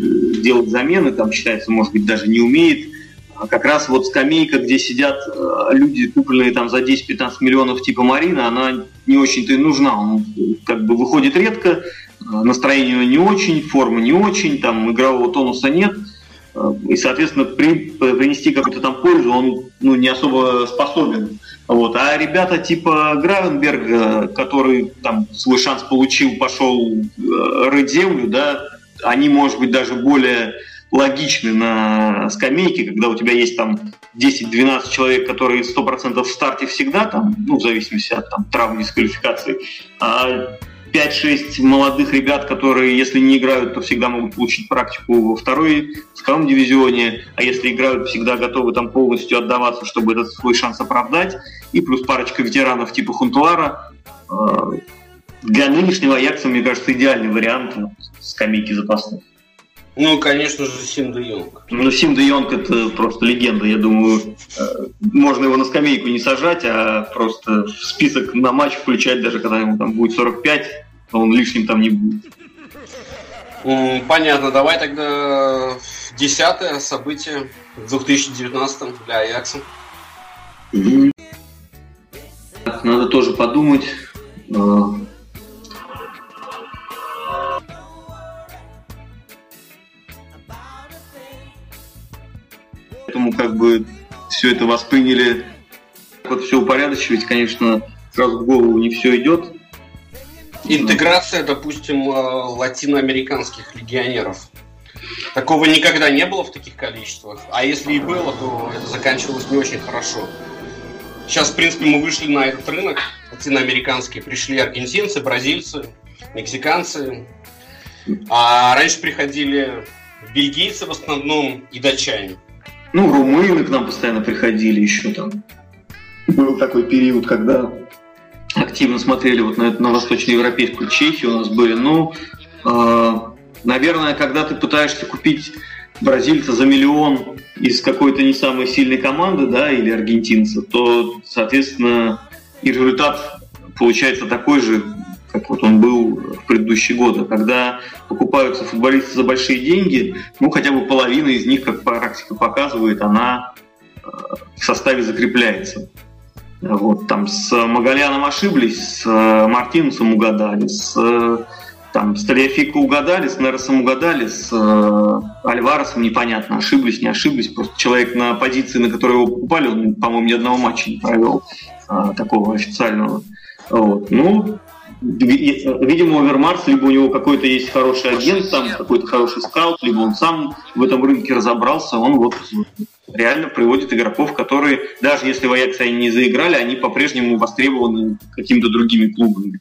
делать замены, там считается, может быть, даже не умеет, как раз вот скамейка, где сидят люди, купленные там за 10-15 миллионов типа Марина, она не очень-то и нужна. Он как бы выходит редко, настроение не очень, форма не очень, там игрового тонуса нет. И, соответственно, при, принести какую-то там пользу он ну, не особо способен. Вот. А ребята типа Гравенберга, который там свой шанс получил, пошел э, рыть землю, да, они, может быть, даже более логичны на скамейке, когда у тебя есть там 10-12 человек, которые 100% в старте всегда, там, ну, в зависимости от там, травм, дисквалификации, а 5-6 молодых ребят, которые, если не играют, то всегда могут получить практику во второй, втором дивизионе, а если играют, всегда готовы там полностью отдаваться, чтобы этот свой шанс оправдать. И плюс парочка ветеранов типа Хунтуара. А, для нынешнего Аякса, мне кажется, идеальный вариант скамейки запасных. Ну, конечно же, Сим де Йонг. Ну, Сим де Йонг это просто легенда. Я думаю, э, можно его на скамейку не сажать, а просто в список на матч включать, даже когда ему там будет 45, он лишним там не будет. Понятно, давай тогда десятое событие в 2019 для Аякса. Надо тоже подумать. Как бы все это восприняли, вот все упорядочивать, конечно, сразу в голову не все идет. Интеграция, допустим, э, латиноамериканских легионеров. Такого никогда не было в таких количествах. А если и было, то это заканчивалось не очень хорошо. Сейчас, в принципе, мы вышли на этот рынок латиноамериканский. Пришли аргентинцы, бразильцы, мексиканцы. А раньше приходили бельгийцы в основном и датчане. Ну, румыны к нам постоянно приходили еще там. Был такой период, когда активно смотрели вот на, на восточноевропейскую Чехию у нас были. Ну, э, наверное, когда ты пытаешься купить бразильца за миллион из какой-то не самой сильной команды, да, или аргентинца, то, соответственно, и результат получается такой же, как вот он был в предыдущие годы, когда покупаются футболисты за большие деньги, ну хотя бы половина из них, как практика показывает, она э, в составе закрепляется. Вот, там с Магаляном ошиблись, с э, Мартинусом угадали, с там, с Талиафико угадали, с Неросом угадали, с э, Альваресом непонятно, ошиблись, не ошиблись. Просто человек на позиции, на которой его покупали, он, по-моему, ни одного матча не провел э, такого официального. Вот. Ну, видимо, Овермарс, либо у него какой-то есть хороший агент, там какой-то хороший скаут, либо он сам в этом рынке разобрался, он вот реально приводит игроков, которые, даже если в Аяксе они не заиграли, они по-прежнему востребованы какими-то другими клубами.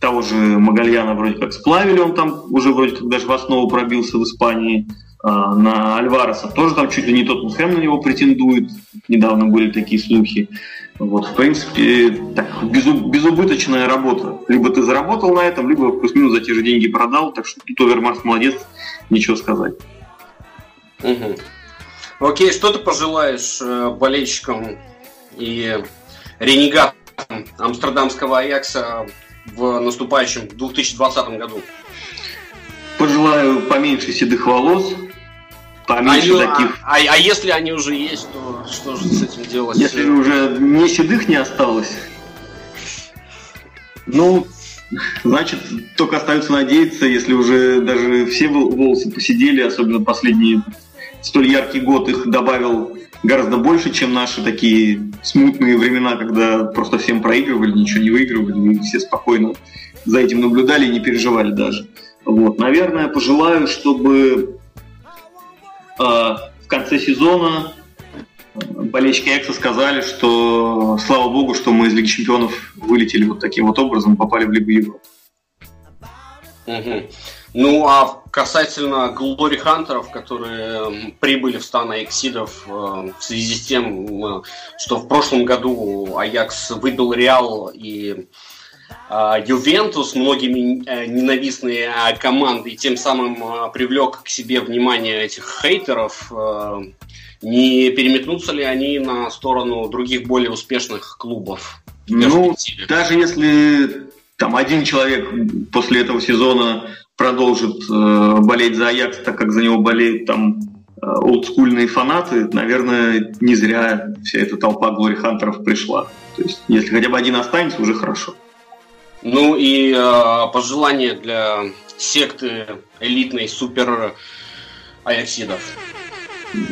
Того же Магальяна вроде как сплавили, он там уже вроде как даже в основу пробился в Испании. А, на Альвареса тоже там чуть ли не Тоттенхэм на него претендует. Недавно были такие слухи. Вот, в принципе, так, безу, безубыточная работа. Либо ты заработал на этом, либо плюс-минус за те же деньги продал. Так что тут Овермарс молодец, ничего сказать. Угу. Окей, что ты пожелаешь э, болельщикам и ренегатам амстердамского Аякса в наступающем 2020 году? Пожелаю поменьше седых волос, Поменьше а, таких. А, а, если они уже есть, то что же с этим делать? Если уже не седых не осталось, ну, значит, только остается надеяться, если уже даже все волосы посидели, особенно последние столь яркий год их добавил гораздо больше, чем наши такие смутные времена, когда просто всем проигрывали, ничего не выигрывали, и все спокойно за этим наблюдали и не переживали даже. Вот, наверное, пожелаю, чтобы в конце сезона болельщики Экса сказали, что слава богу, что мы из Лиги Чемпионов вылетели вот таким вот образом, попали в Лигу Европы. Ну, а касательно Глори Хантеров, которые прибыли в стан Эксидов э, в связи с тем, э, что в прошлом году Аякс выбил Реал и Ювентус, многими э, ненавистные а, команды, и тем самым а, привлек к себе внимание этих хейтеров. Не переметнутся ли они на сторону других более успешных клубов? Ну, даже если там один человек после этого сезона продолжит э, болеть за Аякс, так как за него болеют там э, олдскульные фанаты, наверное, не зря вся эта толпа Глори Хантеров пришла. То есть, если хотя бы один останется, уже хорошо. Ну и э, пожелания для секты элитной супер аяксидов.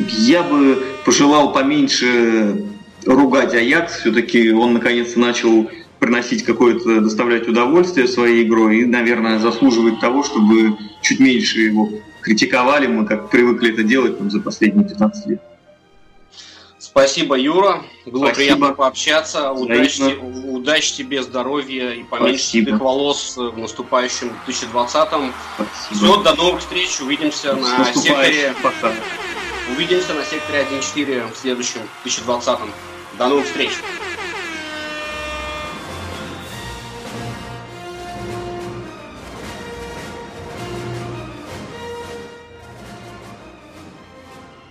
Я бы пожелал поменьше ругать Аякс. Все-таки он наконец-то начал приносить какое-то, доставлять удовольствие своей игрой и, наверное, заслуживает того, чтобы чуть меньше его критиковали мы, как привыкли это делать там, за последние 15 лет. Спасибо, Юра. Было Спасибо. приятно пообщаться. Удачи, удачи тебе, здоровья и поменьше седых волос в наступающем 2020-м. Все, до новых встреч. Увидимся на секторе. Пока. Увидимся на секторе 1.4 в следующем 2020-м. До новых встреч.